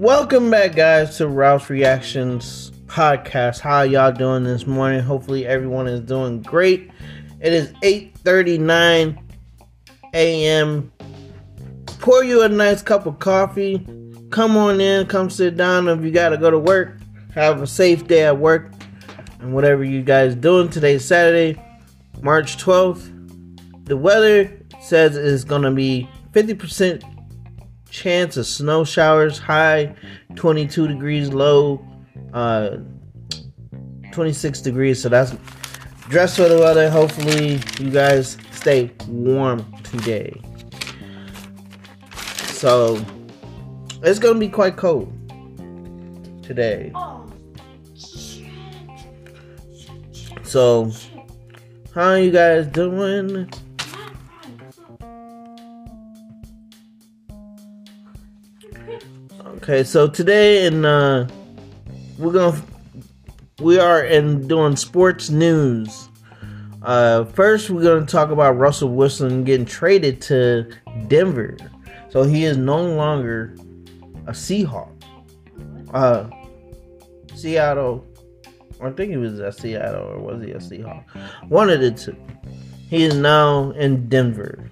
Welcome back, guys, to Ralph's Reactions podcast. How y'all doing this morning? Hopefully, everyone is doing great. It is 8:39 a.m. Pour you a nice cup of coffee. Come on in, come sit down. If you gotta go to work, have a safe day at work, and whatever you guys doing today, Saturday, March 12th. The weather says it's gonna be 50% chance of snow showers, high 22 degrees, low uh, 26 degrees. So that's dress for the weather. Hopefully, you guys stay warm today. So it's gonna be quite cold today. So, how are you guys doing? Okay, so today in uh we're gonna we are in doing sports news. Uh first we're gonna talk about Russell Wilson getting traded to Denver. So he is no longer a Seahawk. Uh Seattle I think he was a Seattle or was he a Seahawk? One of the two. He is now in Denver.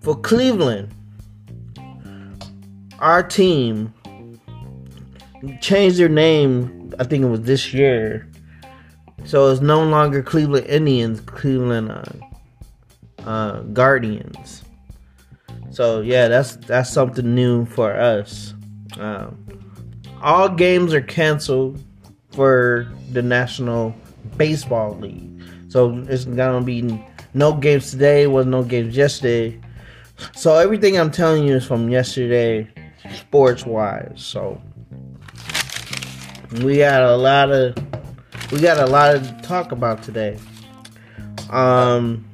For Cleveland, our team changed their name. I think it was this year, so it's no longer Cleveland Indians, Cleveland uh, uh, Guardians. So yeah, that's that's something new for us. Um, all games are canceled for the National Baseball League, so it's gonna be no games today. Was no games yesterday. So everything I'm telling you is from yesterday sports wise. So we got a lot of we got a lot to talk about today. Um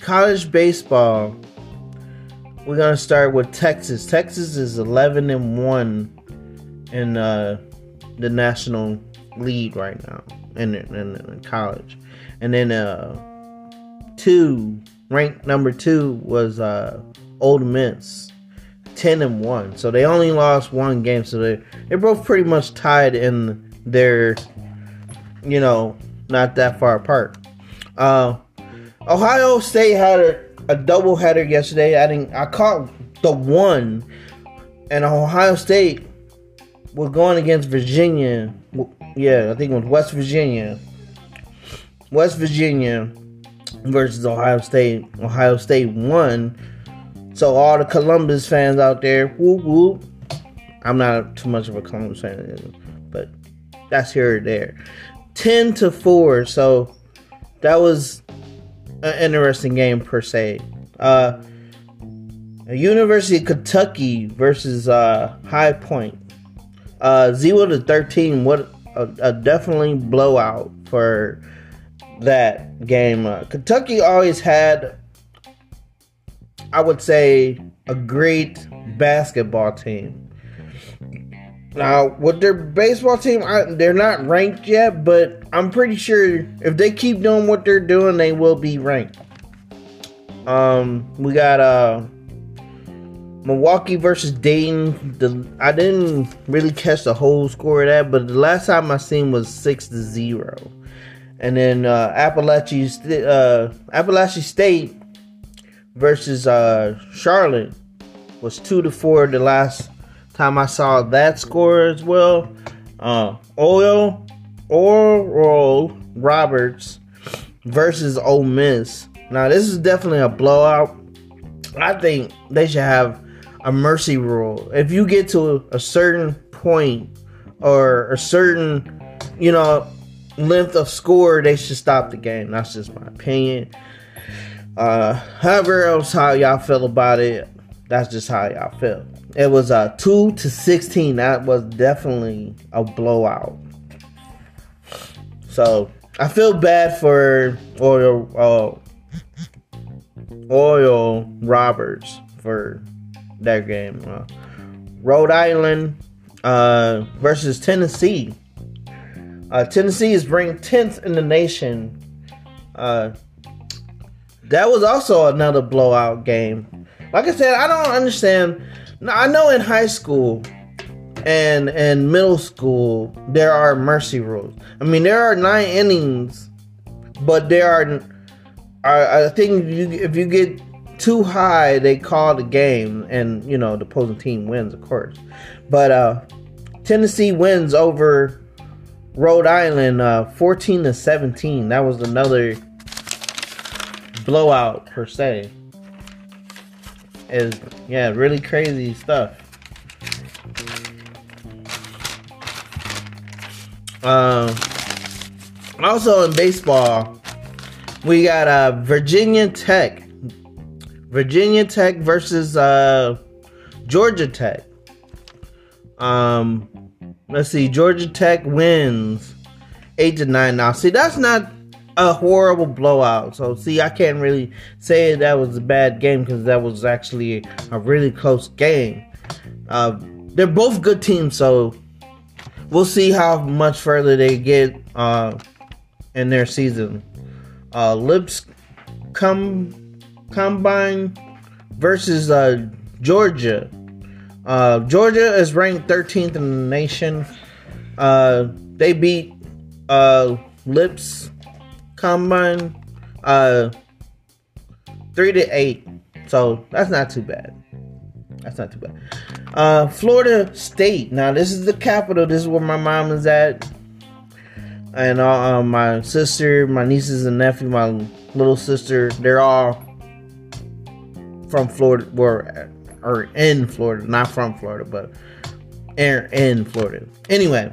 college baseball. We're gonna start with Texas. Texas is eleven and one in uh, the national lead right now in, in, in college, and then uh, two ranked number two was uh, Ole Miss 10 and 1. So they only lost one game. So they, they're both pretty much tied in their, you know, not that far apart. Uh, Ohio State had a, a double header yesterday. I think I caught the one, and Ohio State was going against Virginia. Yeah, I think it was West Virginia. West Virginia versus Ohio State. Ohio State won so all the Columbus fans out there, whoop whoop. I'm not too much of a Columbus fan, but that's here or there. Ten to four, so that was an interesting game per se. Uh, University of Kentucky versus uh, High Point. Uh, zero to thirteen. What a, a definitely blowout for that game. Uh, Kentucky always had I would say, a great basketball team. Now, with their baseball team, I, they're not ranked yet, but I'm pretty sure if they keep doing what they're doing, they will be ranked. Um, we got uh Milwaukee versus Dayton. The I didn't really catch the whole score of that, but the last time I seen was six to zero. And then uh, Appalachian uh, Appalachian State versus uh, Charlotte was two to four. The last time I saw that score as well. Uh, Oil Oral Roberts versus Ole Miss. Now this is definitely a blowout. I think they should have a mercy rule. If you get to a certain point or a certain, you know, length of score, they should stop the game. That's just my opinion. Uh, however else how y'all feel about it, that's just how y'all feel. It was uh, two to sixteen. That was definitely a blowout. So I feel bad for Oil uh, Oil Roberts for that game. Uh, Rhode Island uh, versus Tennessee. Uh, Tennessee is ranked tenth in the nation. Uh, that was also another blowout game. Like I said, I don't understand I know in high school and and middle school there are mercy rules. I mean there are nine innings, but there are. I, I think if you, if you get too high, they call the game, and you know the opposing team wins, of course. But uh, Tennessee wins over Rhode Island, uh, fourteen to seventeen. That was another blowout per se. Is yeah, really crazy stuff. Um, also in baseball, we got uh, Virginia Tech. Virginia Tech versus uh, Georgia Tech. Um, let's see. Georgia Tech wins eight to nine. Now, see, that's not a horrible blowout. So, see, I can't really say that was a bad game because that was actually a really close game. Uh, they're both good teams, so we'll see how much further they get uh, in their season. Uh, Lips come combine versus uh, Georgia. Uh, Georgia is ranked 13th in the nation. Uh, they beat uh, Lips combine uh, three to eight. So that's not too bad. That's not too bad. Uh, Florida State. Now this is the capital. This is where my mom is at, and uh, uh, my sister, my nieces and nephew, my little sister. They're all from Florida, or or in Florida, not from Florida, but in Florida. Anyway,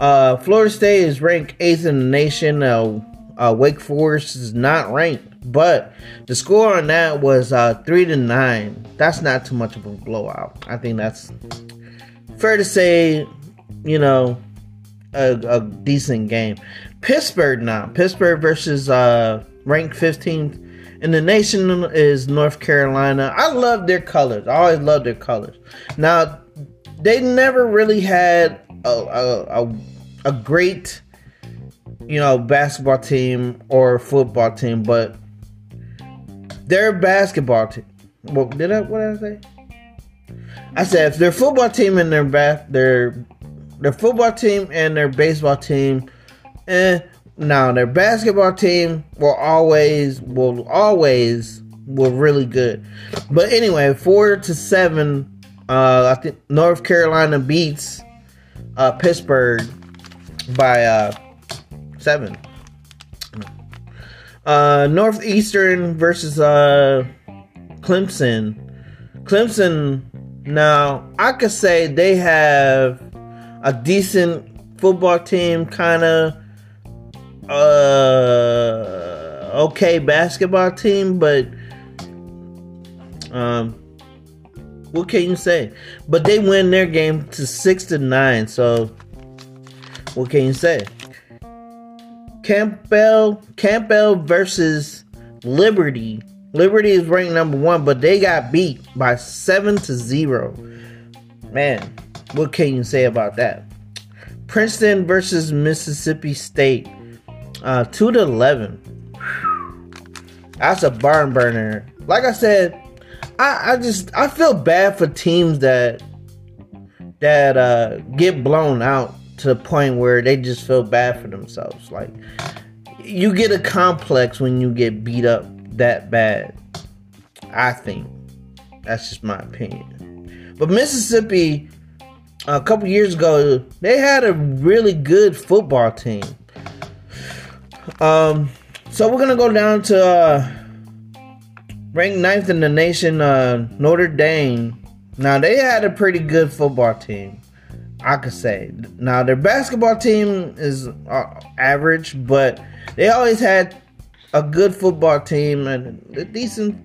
uh, Florida State is ranked eighth in the nation. Uh, uh, Wake Forest is not ranked but the score on that was uh, three to nine. That's not too much of a blowout. I think that's fair to say. You know, a, a decent game. Pittsburgh now. Pittsburgh versus uh, ranked 15th in the nation is North Carolina. I love their colors. I always love their colors. Now, they never really had a, a, a, a great, you know, basketball team or football team, but their basketball team. Well, did I? What did I say? I said if their football team and their back their their football team and their baseball team, eh. Now their basketball team will always will always were really good. But anyway, four to seven. Uh, I think North Carolina beats uh, Pittsburgh by uh, seven. Uh, Northeastern versus uh, Clemson. Clemson. Now I could say they have a decent football team, kind of uh okay basketball team, but um, what can you say? But they win their game to six to nine. So what can you say? Campbell Campbell versus Liberty. Liberty is ranked number one, but they got beat by seven to zero. Man, what can you say about that? Princeton versus Mississippi State, uh, two to eleven. That's a barn burner. Like I said, I, I just I feel bad for teams that that uh, get blown out to the point where they just feel bad for themselves. Like you get a complex when you get beat up that bad. I think that's just my opinion. But Mississippi, a couple years ago, they had a really good football team. Um, so we're gonna go down to uh, ranked ninth in the nation, uh, Notre Dame. Now they had a pretty good football team. I could say. Now their basketball team is uh, average, but they always had a good football team and a decent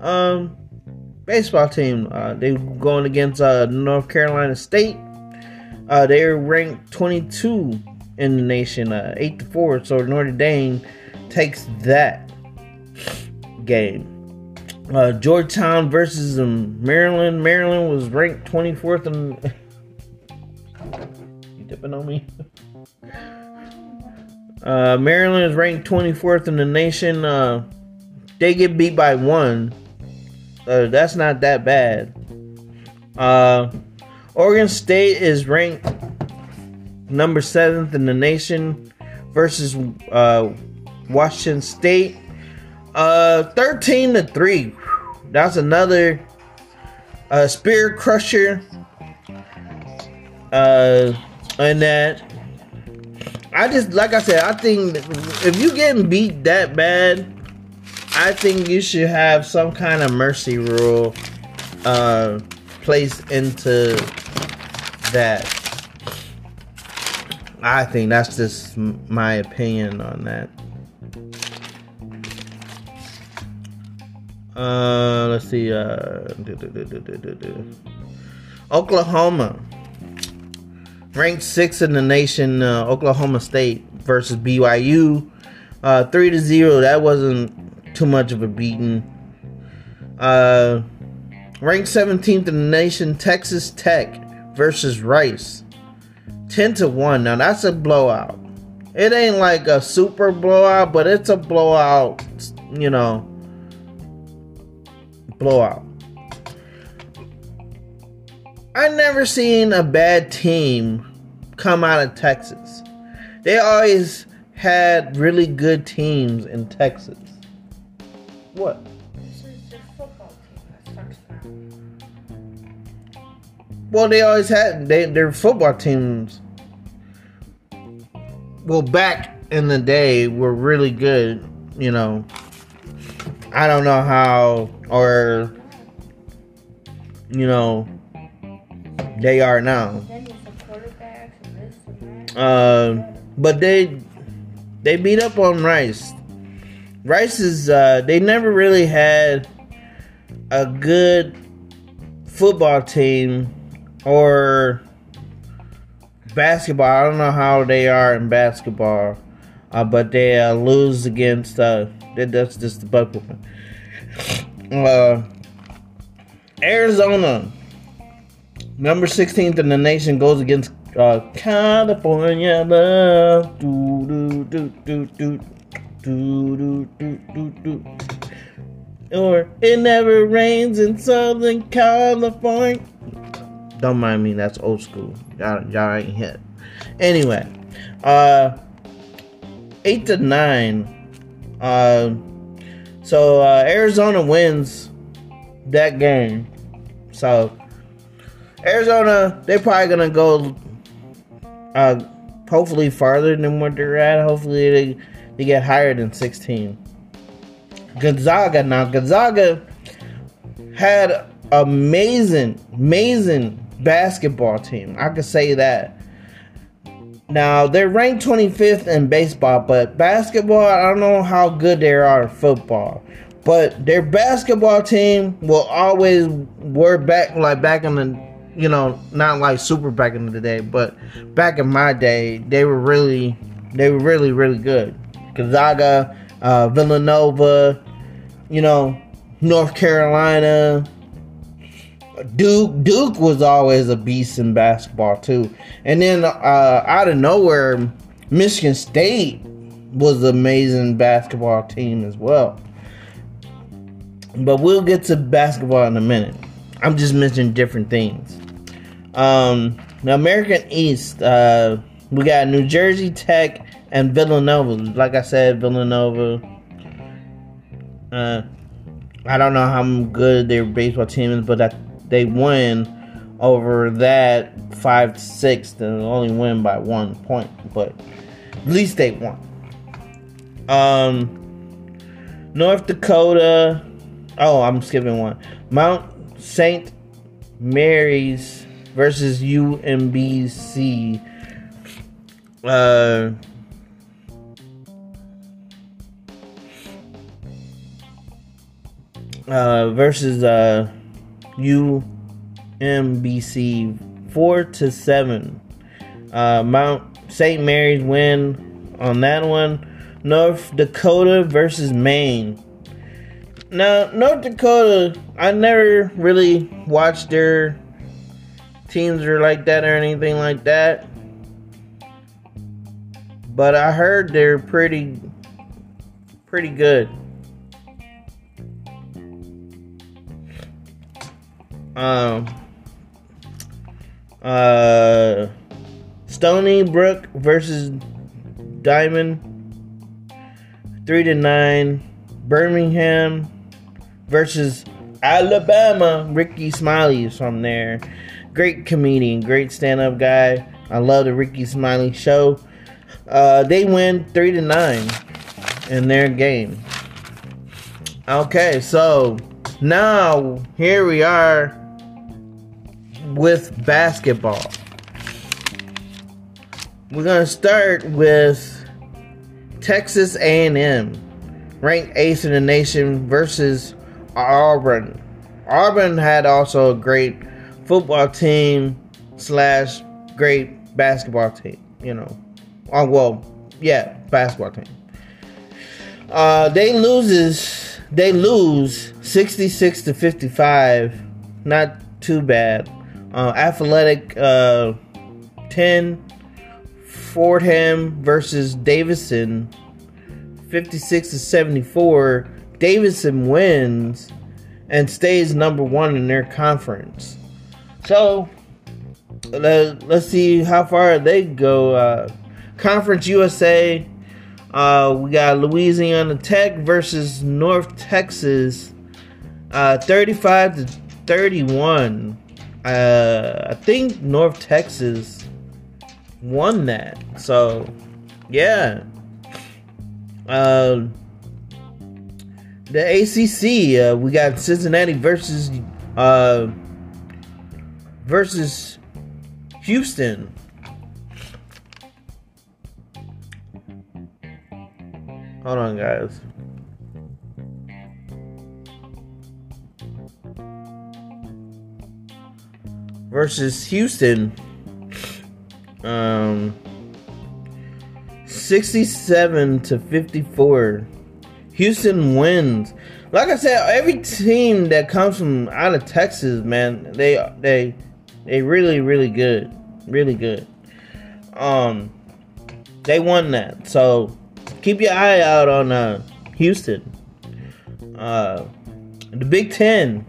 um, baseball team. Uh, they were going against uh, North Carolina State. Uh, they were ranked 22 in the nation, uh, eight to four. So Notre Dame takes that game. Uh, Georgetown versus um, Maryland. Maryland was ranked 24th in dipping on me. Uh, Maryland is ranked 24th in the nation. Uh, they get beat by one. Uh, that's not that bad. Uh, Oregon State is ranked number seventh in the nation versus uh, Washington State. Uh, 13 to 3. That's another uh, Spirit Crusher. Uh, and that I just like I said, I think if you getting beat that bad, I think you should have some kind of mercy rule uh placed into that. I think that's just my opinion on that. Uh, let's see. Uh, Oklahoma ranked sixth in the nation. Uh, Oklahoma State versus BYU, uh, three to zero. That wasn't too much of a beating. Uh, ranked 17th in the nation. Texas Tech versus Rice, ten to one. Now that's a blowout. It ain't like a super blowout, but it's a blowout. You know blowout. I never seen a bad team come out of Texas. They always had really good teams in Texas. What? Well, they always had they, their football teams. Well, back in the day, were really good. You know, I don't know how or you know they are now. Uh, but they they beat up on Rice. Rice is uh, they never really had a good football team or basketball. I don't know how they are in basketball, uh, but they uh, lose against uh, that's just the buck Uh, Arizona, number 16th in the nation, goes against uh, California love. Do, do, do, do, do. Do, do, do, do, do. Or it never rains in Southern California. Don't mind me, that's old school. Y'all, y'all ain't hit. Anyway, uh, eight to nine. Uh, so uh, Arizona wins that game. So Arizona, they're probably gonna go uh, hopefully farther than what they're at. Hopefully they they get higher than 16. Gonzaga now Gonzaga had amazing, amazing basketball team. I could say that. Now they're ranked 25th in baseball, but basketball, I don't know how good they are in football. But their basketball team will always work back like back in the you know, not like super back in the day, but back in my day, they were really they were really, really good. Gonzaga, uh, Villanova, you know, North Carolina, Duke Duke was always a beast in basketball too. And then uh, out of nowhere, Michigan State was an amazing basketball team as well. But we'll get to basketball in a minute. I'm just mentioning different things. Um, the American East, uh, we got New Jersey Tech and Villanova. Like I said, Villanova. Uh, I don't know how good their baseball team is, but I they win over that five to six, They only win by one point, but at least they won. Um, North Dakota. Oh, I'm skipping one. Mount Saint Mary's versus UMBC. Uh, uh, versus uh, UMBC four to seven. Uh, Mount St. Mary's win on that one. North Dakota versus Maine. Now, North Dakota, I never really watched their teams or like that or anything like that. But I heard they're pretty pretty good. Um, Uh, Stony Brook versus Diamond. Three to nine. Birmingham versus Alabama. Rickey Smiley is from there. Great comedian, great stand-up guy. I love the Rickey Smiley show. Uh, they win three to nine in their game. Okay, so now here we are with basketball. We're gonna start with Texas A&M, ranked eighth in the nation, versus Auburn. Auburn had also a great football team slash great basketball team. You know, oh well, yeah, basketball team. Uh, they loses. They lose sixty six to fifty five. Not too bad. Uh, athletic uh, ten. Fordham versus Davidson, fifty six to seventy four. Davidson wins and stays number one in their conference. So let, us see how far they go. Uh, conference USA, uh, we got Louisiana Tech versus North Texas, uh, 35 to 31. Uh, I think North Texas won that. So, yeah. Um, the ACC, uh, we got Cincinnati versus uh, versus Houston. Hold on, guys. Versus Houston. Um 67 to 54. Houston wins. Like I said, every team that comes from out of Texas, man, they they they really really good, really good. Um, they won that, so keep your eye out on uh, Houston. Uh, the Big Ten.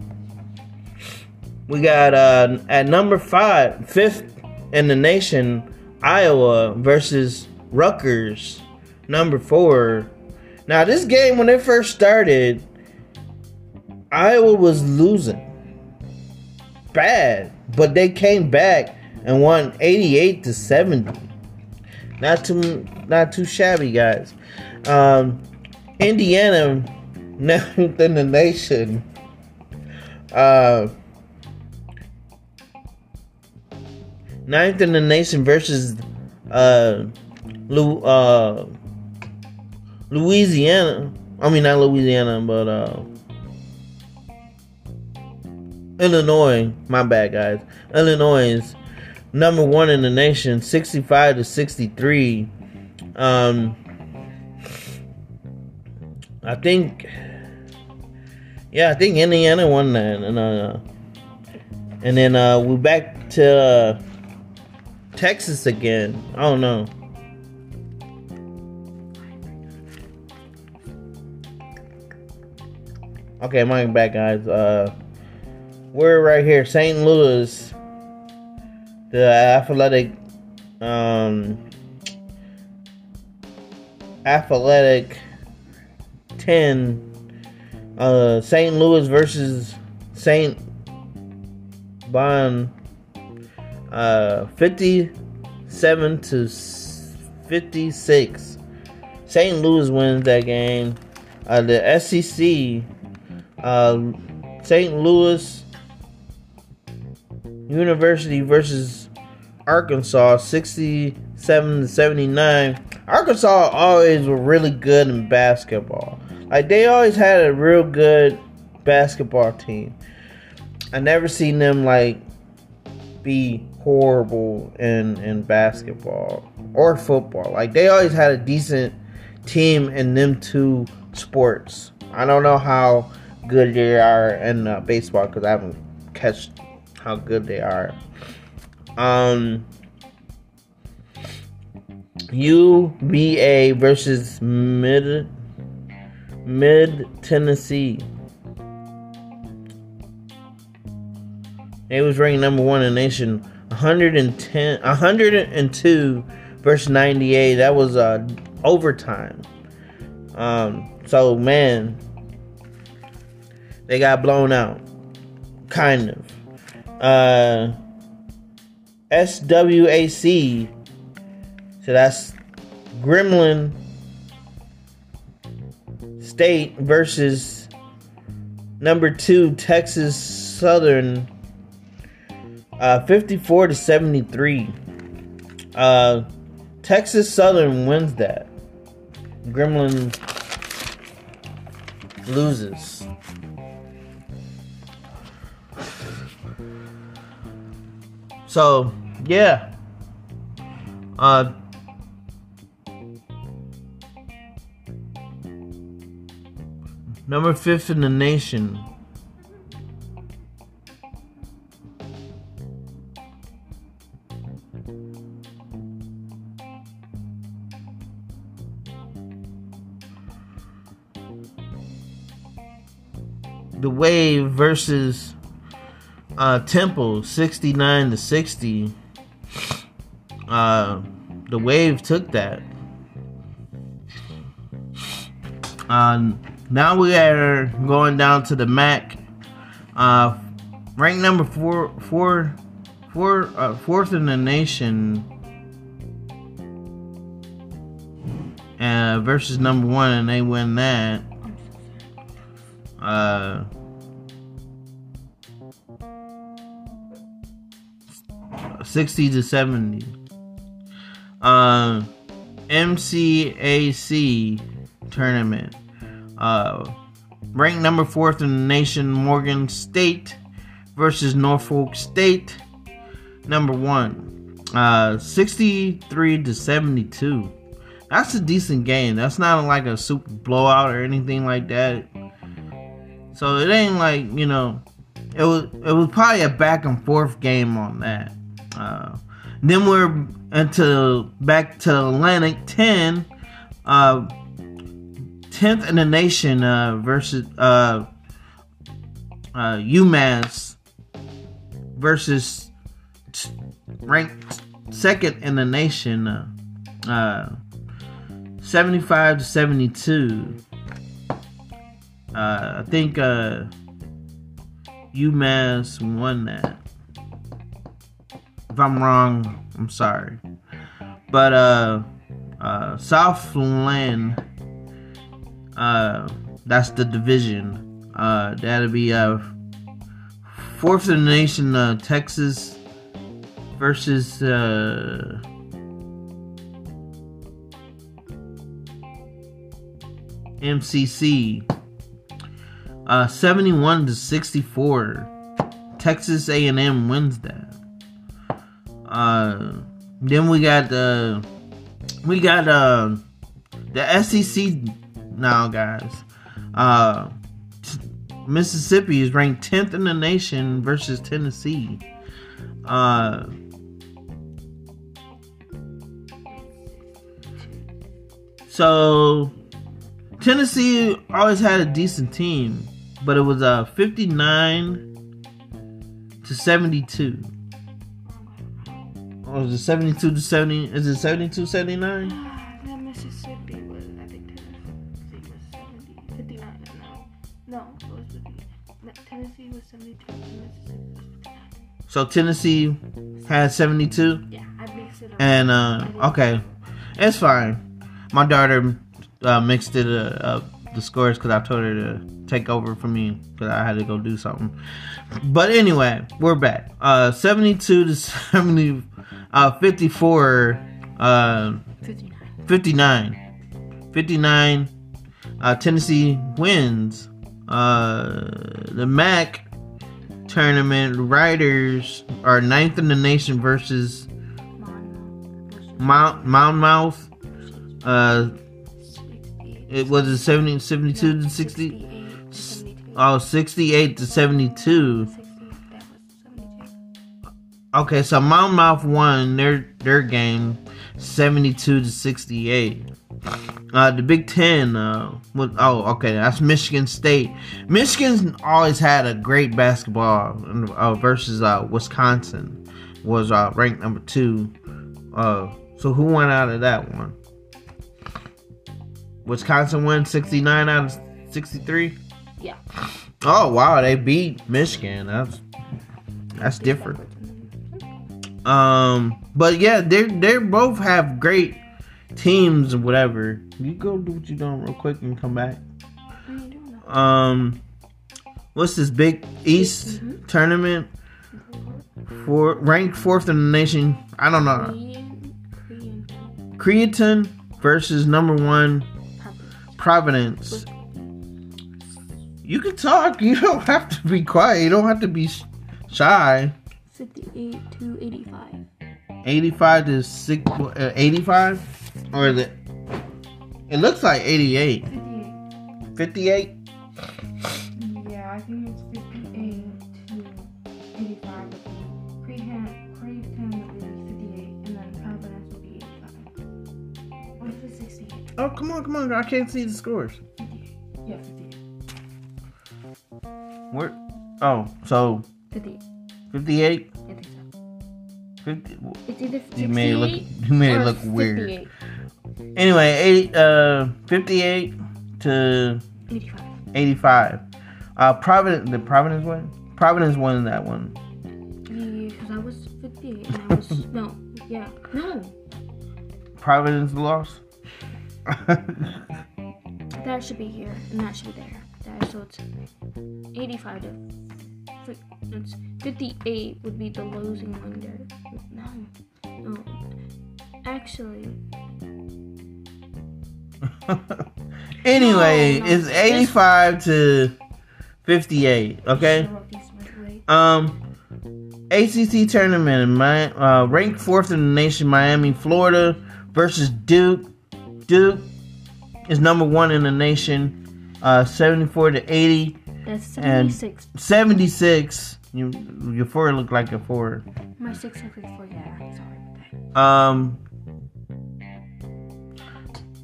We got uh, at number five, fifth in the nation, Iowa versus Rutgers. Number four, now, this game, when it first started, Iowa was losing bad, but they came back and won 88 to 70. Not too, not too shabby, guys. Um, Indiana, ninth in the nation. Uh, ninth in the nation versus uh, Lou, uh, Louisiana. I mean, not Louisiana, but uh, Illinois. My bad, guys. Illinois is number one in the nation, sixty-five to sixty-three. Um, I think, yeah, I think Indiana won that, and uh, and then uh, we're back to uh, Texas again. I don't know. Okay, my back, guys. Uh, we're right here, St. Louis, the athletic, um, athletic ten. Uh, St. Louis versus St. Bon. Uh, fifty-seven to fifty-six. St. Louis wins that game. Uh, the SEC uh, St. Louis University versus Arkansas, 67 to 79. Arkansas always were really good in basketball. Like they always had a real good basketball team. I never seen them like be horrible in in basketball or football. Like they always had a decent team in them two sports. I don't know how good they are in uh, baseball because I haven't catched how good they are. Um, UVA versus Mid Mid Tennessee. They was ranked number one in the nation, 110, 102 versus 98. That was uh, overtime. Um, so man, they got blown out, kind of. Uh, SWAC. So that's Grambling State versus number two Texas Southern. Uh, 54 to 73. Uh, Texas Southern wins that. Gremlin loses. So, yeah. Uh, number fifth in the nation. The Wave versus uh, Temple, 69 to 60. Uh, the Wave took that. Uh, now we are going down to the MAC. Uh, number four, four, four, uh, fourth in the nation. Uh, versus number one, and they win that. Uh, sixty to seventy. Uh, MCAC tournament. Uh, ranked number fourth in the nation, Morgan State versus Norfolk State. Number one, uh, 63 to 72. That's a decent game. That's not like a super blowout or anything like that. So it ain't like you know, it was it was probably a back and forth game on that. Uh, then we're into back to Atlantic 10, uh, 10th in the nation uh, versus uh, uh, UMass versus t- ranked second in the nation, uh, uh, 75 to 72. Uh, I think UMass won that. I'm wrong, I'm sorry. But uh, uh, Southland, uh, that's the division. Uh, that'll be uh, fourth in the nation, uh, Texas versus uh, MCC. Uh, 71 to 64. Texas A&M wins that. Uh, then we got the we got uh the SEC now, guys. Uh, Mississippi is ranked 10th in the nation versus Tennessee. Uh, so Tennessee always had a decent team, but it was a uh, 59 to 72. Was it 72 to 70? Is it 72 79? No, Mississippi was, I think Tennessee was 70, 59. No, no, it was 50. Tennessee was 72 and Mississippi was 59. So Tennessee had 72? Yeah, I mixed it up. And, uh, okay. It's fine. My daughter uh, mixed it uh, up the scores because I told her to take over for me because I had to go do something. But anyway, we're back. Uh, 72 to 70, uh, 54, uh, 59. 59. 59. Uh, Tennessee wins. Uh, the MAC tournament riders are ninth in the nation versus Mount Monmouth. Uh, it was a 70, 72 to 60. Oh, 68 to 72. Okay, so Monmouth won their their game 72 to 68. Uh, the Big Ten, uh, was, oh, okay, that's Michigan State. Michigan's always had a great basketball uh, versus uh, Wisconsin. was uh, ranked number two. Uh, so who went out of that one? Wisconsin won 69 out of 63. Yeah. Oh wow, they beat Michigan. That's that's different. Um, but yeah, they they both have great teams and whatever. You go do what you doing real quick and come back. What are you doing now? Um, what's this Big East Mhm. tournament? For ranked fourth in the nation. I don't know. Creighton versus number one Providence. You can talk. You don't have to be quiet. You don't have to be shy. 58 to 85. 85 to six, uh, 85? Or is it? It looks like 88. 58. 58? Oh, come on, come on. I can't see the scores. 58. Yeah, 58. Where? Oh, so 58. 58? I think so. 50, It's either 68 you made it look, you made it or look weird. 58. Anyway, eight, uh, 58 to 85. 85. Uh, Providence, the Providence one? Providence won that one. Yeah, because I was 58 and I was. no. Yeah. No. Providence lost. That should be here and that should be there. That, so it's 85 to. It's 58 would be the losing one there. No. No. Actually. anyway, No, no. it's 85 to 58. Okay. I wrote these right away. Um, ACC tournament, in my uh, ranked fourth in the nation, Miami, Florida versus Duke. Duke is number one in the nation, uh, 74 to 80. That's and- 76. 76. You, your four look like a four. My 6 6 4. Yeah. Sorry about that. Um.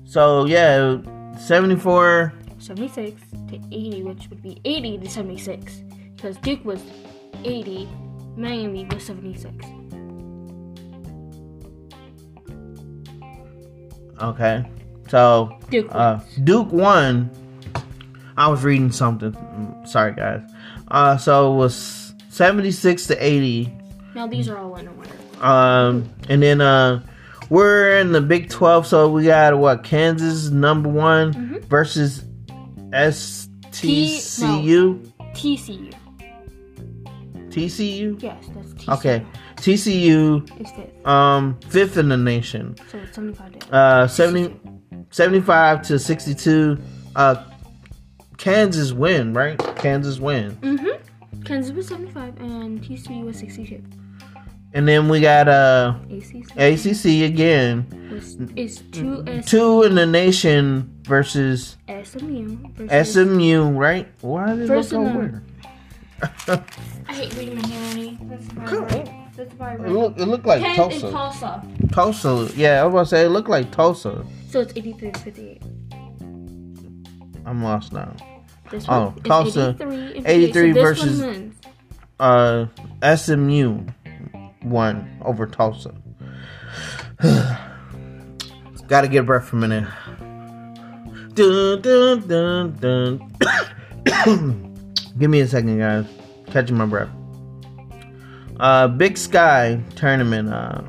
So yeah, 74. 76 to 80, which would be 80 to 76. Because Duke was 80, Miami was 76. Okay. So Duke uh. Duke won. I was reading something. Sorry, guys. Uh, so it was 76 to 80. Now these are all winner winner. Um, and then uh, we're in the Big 12, so we got what Kansas number one Mhm. versus STCU. TCU. TCU. Yes, that's TCU. Okay, TCU. It's fifth. Um, fifth in the nation. So it's 75 to Uh, 70, 75 to 62. Uh, Kansas win, right? Kansas win. Mm-hmm. Kansas was 75 and TCU was 62. And then we got uh ACC. ACC again. was, is 2S Two in the nation versus SMU versus. SMU, right? Why did it look so weird? I hate reading my handwriting. That's my Come right. That's my It look, it looked like and Tulsa. Tulsa. Tulsa. Yeah, I was about to say it looked like Tulsa. So it's 83 to 58. I'm lost now. This Oh, one is Tulsa, 83, and 83 so versus- One wins. Uh, SMU won over Tulsa. Got to get a breath for a minute. Dun, dun, dun, dun. Give me a second, guys. Catching my breath. Uh, Big Sky tournament. Uh,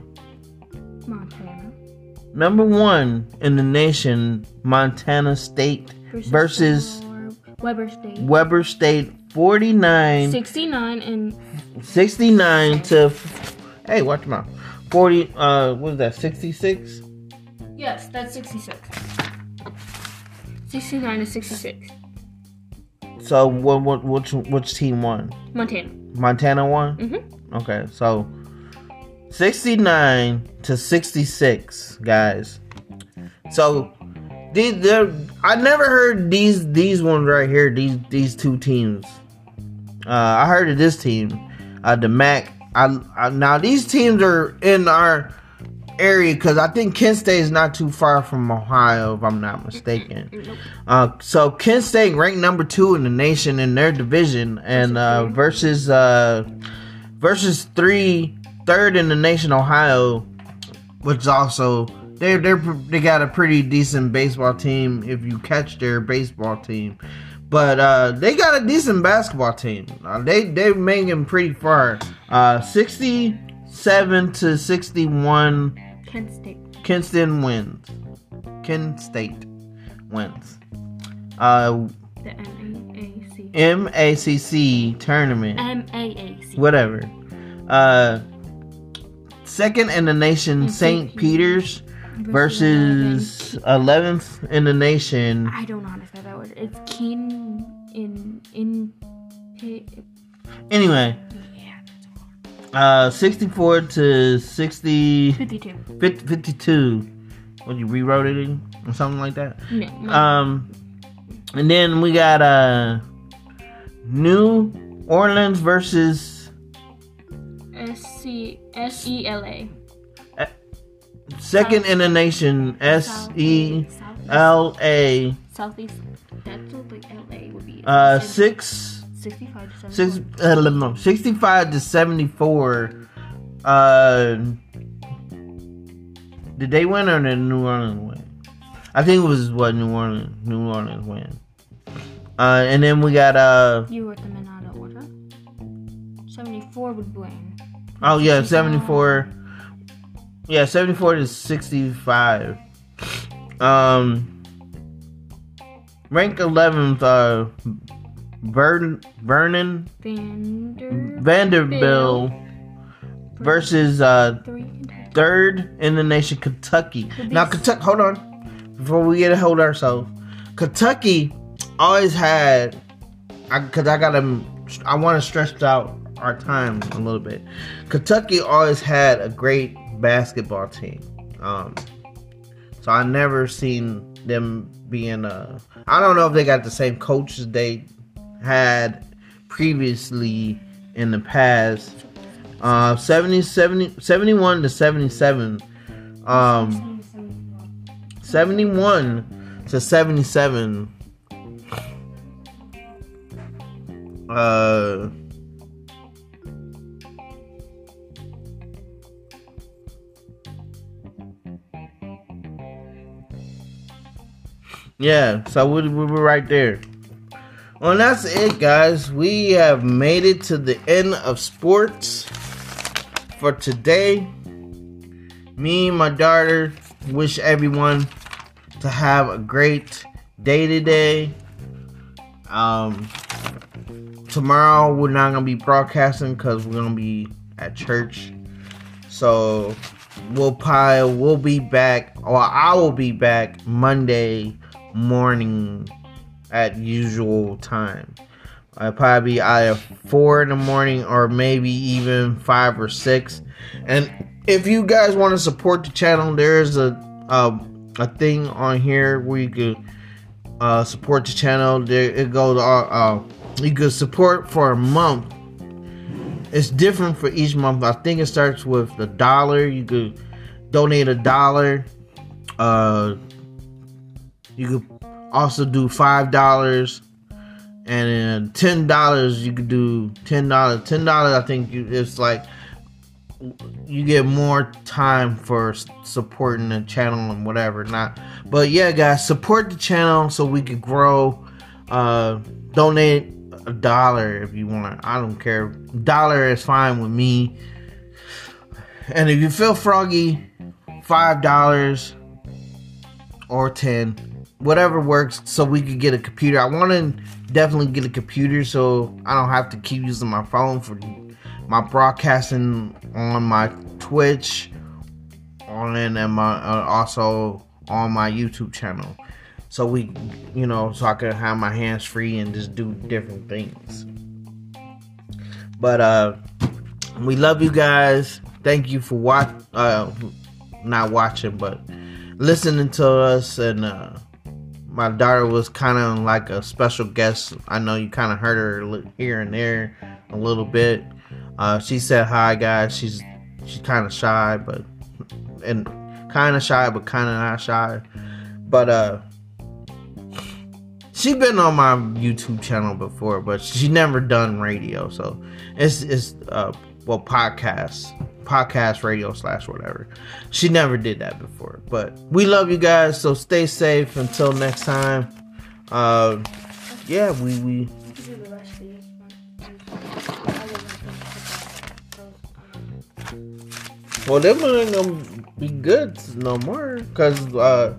Montana number one in the nation, Montana State versus, versus Weber State. Weber State, 49 69 and 69 to. Hey, watch your mouth. 40, uh, what is that, 66? yes, that's 66. 69 to 66. So, what, what, which, which team won? Montana. Montana won? Mm-hmm. Okay, so 69 to 66, guys. So, these, I never heard these these ones right here. These these two teams. Uh, I heard of this team, uh, the Mac. I, I now these teams are in our area because I think Kent State is not too far from Ohio, if I'm not mistaken. Uh, so Kent State ranked number two in the nation in their division, and uh, versus uh, versus three third in the nation, Ohio, which is also they they they got a pretty decent baseball team if you catch their baseball team, but uh, they got a decent basketball team. Uh, they they making pretty far. Uh, sixty seven to sixty one. Kent State. Kinston wins. Kent State wins. Uh, The MAAC. MACC tournament. MAAC. whatever. Uh, second in the nation, St. St. Peter's versus 11th in the nation. I don't know how to say that word. It's keen in in. Anyway, Yeah, uh, 64 to 60, 52. 50, 52. What you rewrote it or something like that. No. my- Um, and then we got uh, New Orleans versus S C S E L A. second in the nation, S E L A. Southeast. That's what like L A would be. Uh, six. 65 to 74. Six, uh, no, 65 to 74. Uh, did they win or did New Orleans win? I think it was what New Orleans New Orleans win. Uh, and then we got uh You wrote them in out of order. 74 would win. oh yeah 74 yeah 74 to 65 um rank 11th uh Vern, Vernon Vander. Vanderbilt versus uh third in the nation, Kentucky. Now, Kentucky, hold on. Before we get a hold ourselves, Kentucky always had, because I, got to, I want to stretch out our time a little bit. Kentucky always had a great basketball team. Um, so I never seen them being uh I don't know if they got the same coaches they had previously in the past. Uh 70, 70 71 to 77. Um 71 to 77. Uh Yeah, so we, we were right there. Well, that's it, guys. We have made it to the end of sports for today. Me and my daughter wish everyone to have a great day today. Um, tomorrow we're not gonna be broadcasting because we're gonna be at church. So we'll probably we'll be back, or I will be back Monday morning at usual time. I'll probably be either four in the morning or maybe even five or six. And if you guys want to support the channel, there's a a, a thing on here where you could uh, support the channel. There it goes. Uh, uh, you could support for a month. It's different for each month. I think it starts with a dollar. You could donate a dollar. Uh, you could also do five dollars, and then ten dollars. You could do ten dollars. Ten dollars. I think it's like you get more time for supporting the channel and whatever. Not, but yeah, guys, support the channel so we could grow. Uh, donate a dollar if you want. I don't care. Dollar is fine with me. And if you feel froggy, five dollars or ten, whatever works, so we could get a computer. I want to definitely get a computer so I don't have to keep using my phone for my broadcasting on my Twitch, on and my uh, also on my YouTube channel. So we, you know, so I could have my hands free and just do different things. But uh, we love you guys. Thank you for watch, uh, not watching, but listening to us. And uh, my daughter was kind of like a special guest. I know you kind of heard her here and there a little bit. Uh, she said hi, guys. She's she's kind of shy, but and kind of shy, but kind of not shy. But uh, she been on my YouTube channel before, but she never done radio, so it's it's uh well podcast podcast radio slash whatever. She never did that before. But we love you guys, so stay safe until next time. Uh yeah, we we well them ain't gonna be good no more. Cause uh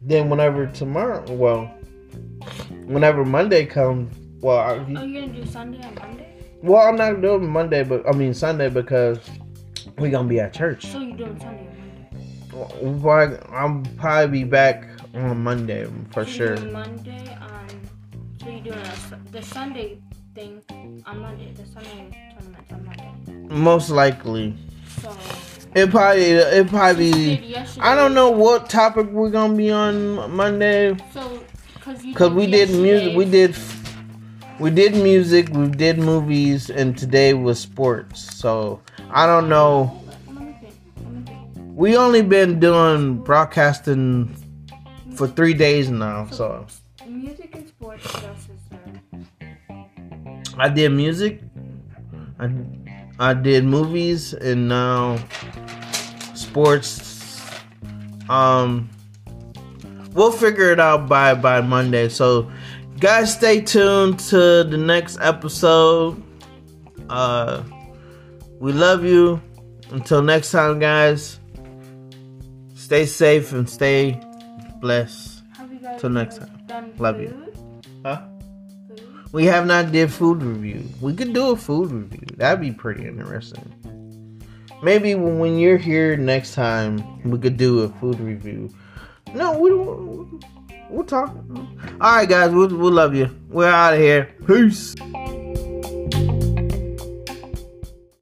then whenever tomorrow well whenever Monday comes well I, Oh, you're gonna do Sunday and Monday? well I'm not doing Monday but I mean Sunday because we gonna be at church. So you're doing Sunday Monday? Well, I'm probably be back on Monday for So sure. Monday on. So you're doing a, the Sunday thing on Monday. The Sunday tournament's on Monday. Most likely, So. It probably it probably. you be- did yesterday. I don't know what topic we're gonna be on Monday So, cause you. because we did music. We did we did music. We did movies, and today was sports. So I don't know. Let me think. Let me think. We only been doing broadcasting for three days now. So Music and sports. What else is there? I did music. I I did movies and now sports. Um, we'll figure it out by by Monday. So, guys, stay tuned to the next episode. Uh, we love you. Until next time, guys. Stay safe and stay blessed. Till next time. Love you. Huh? Food? We have not did food review. We could do a food review. That'd be pretty interesting. Maybe when you're here next time, we could do a food review. No, we don't. We'll talk. All right, guys. We'll, we'll love you. We're out of here. Peace.